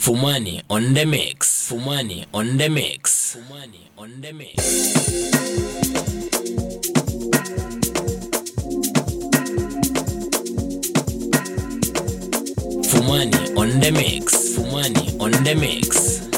Fumwani on the mix. Fumwani on the mix. Fumwani on the mix. Fumwani on the mix. Fumwani on the mix.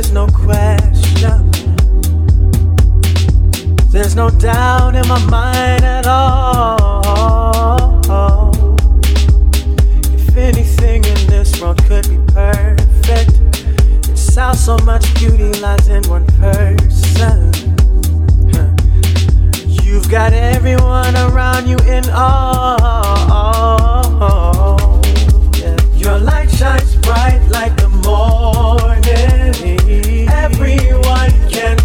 There's no question. There's no doubt in my mind at all. If anything in this world could be perfect, it's how so much beauty lies in one person. You've got everyone around you in awe. Yeah. Your light shines bright like Everyone can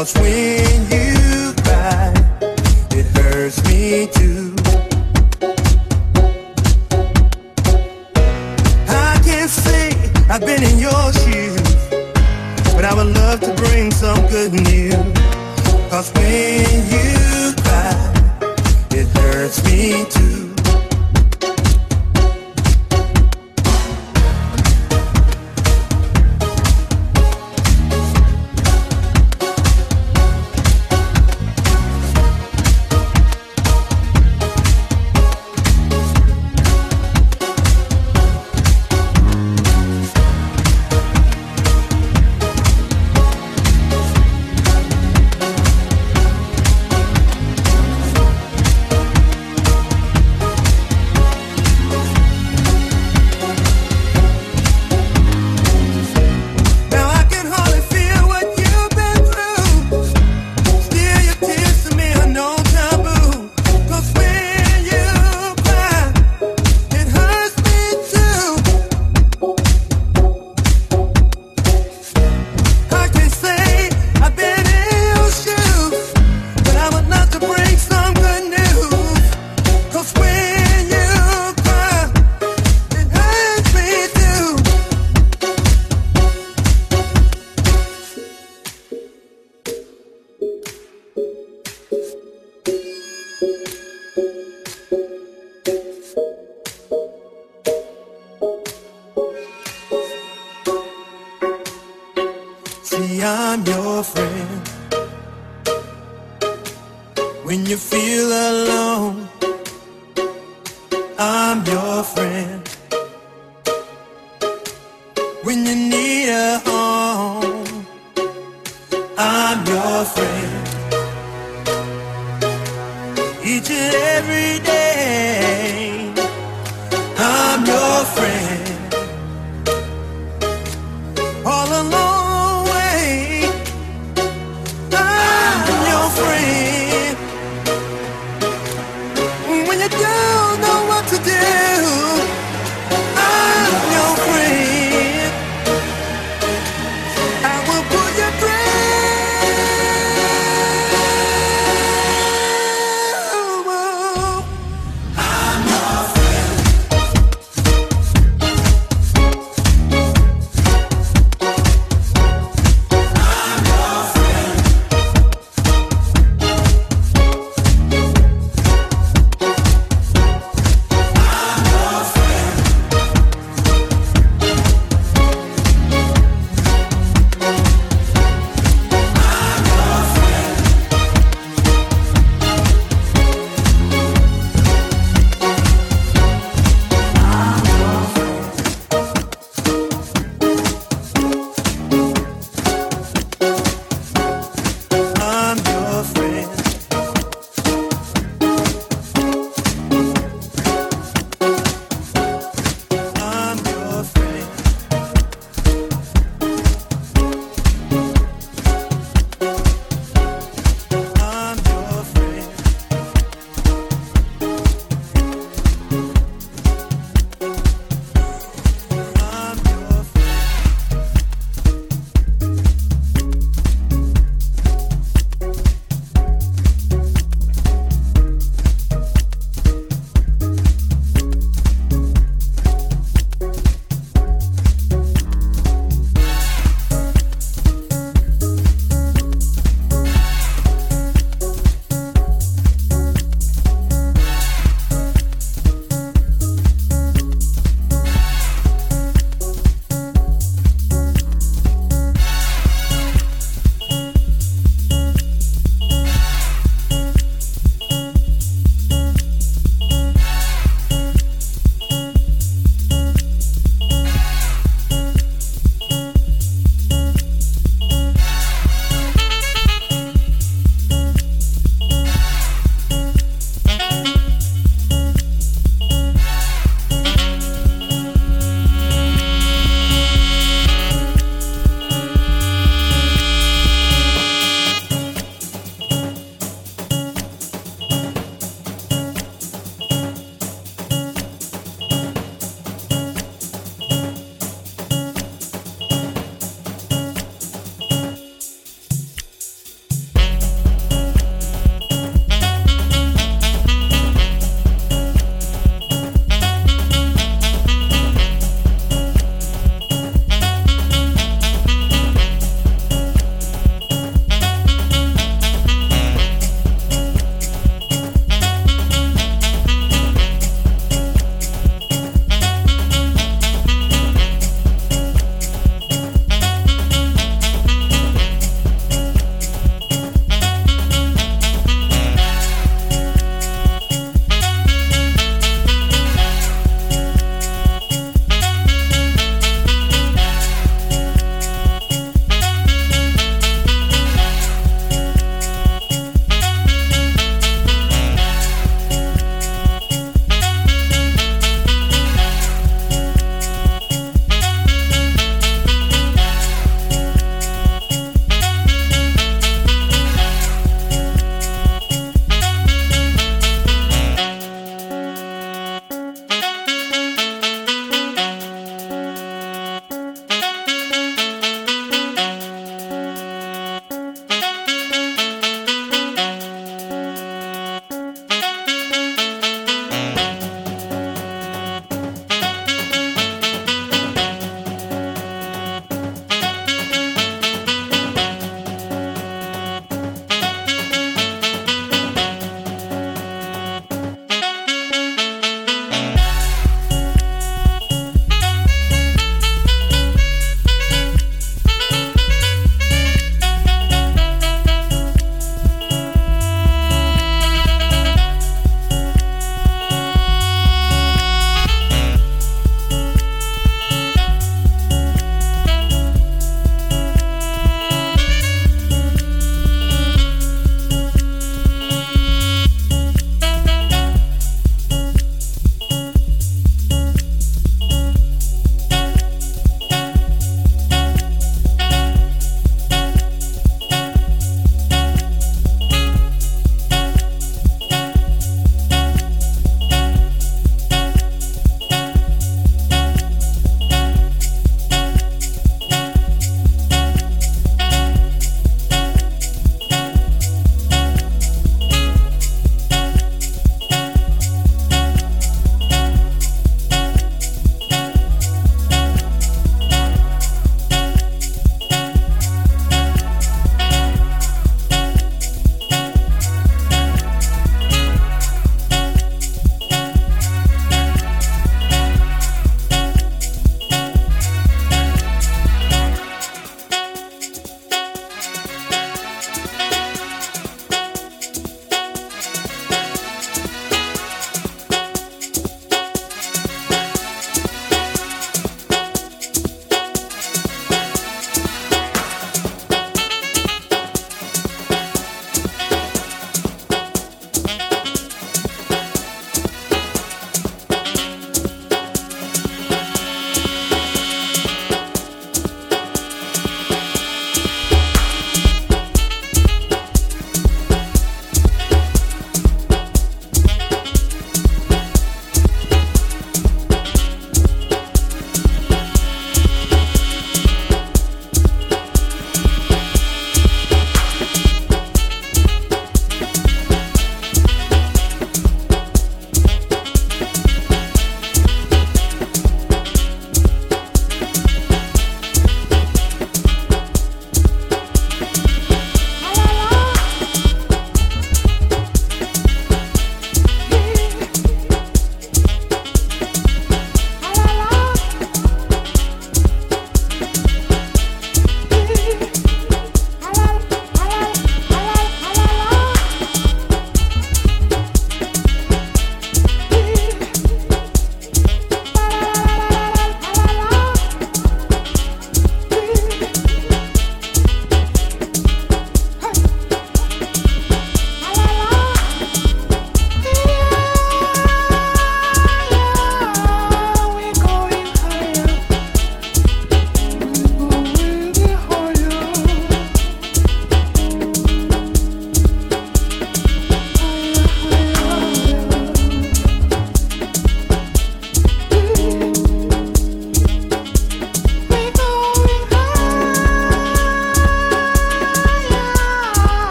Cause when you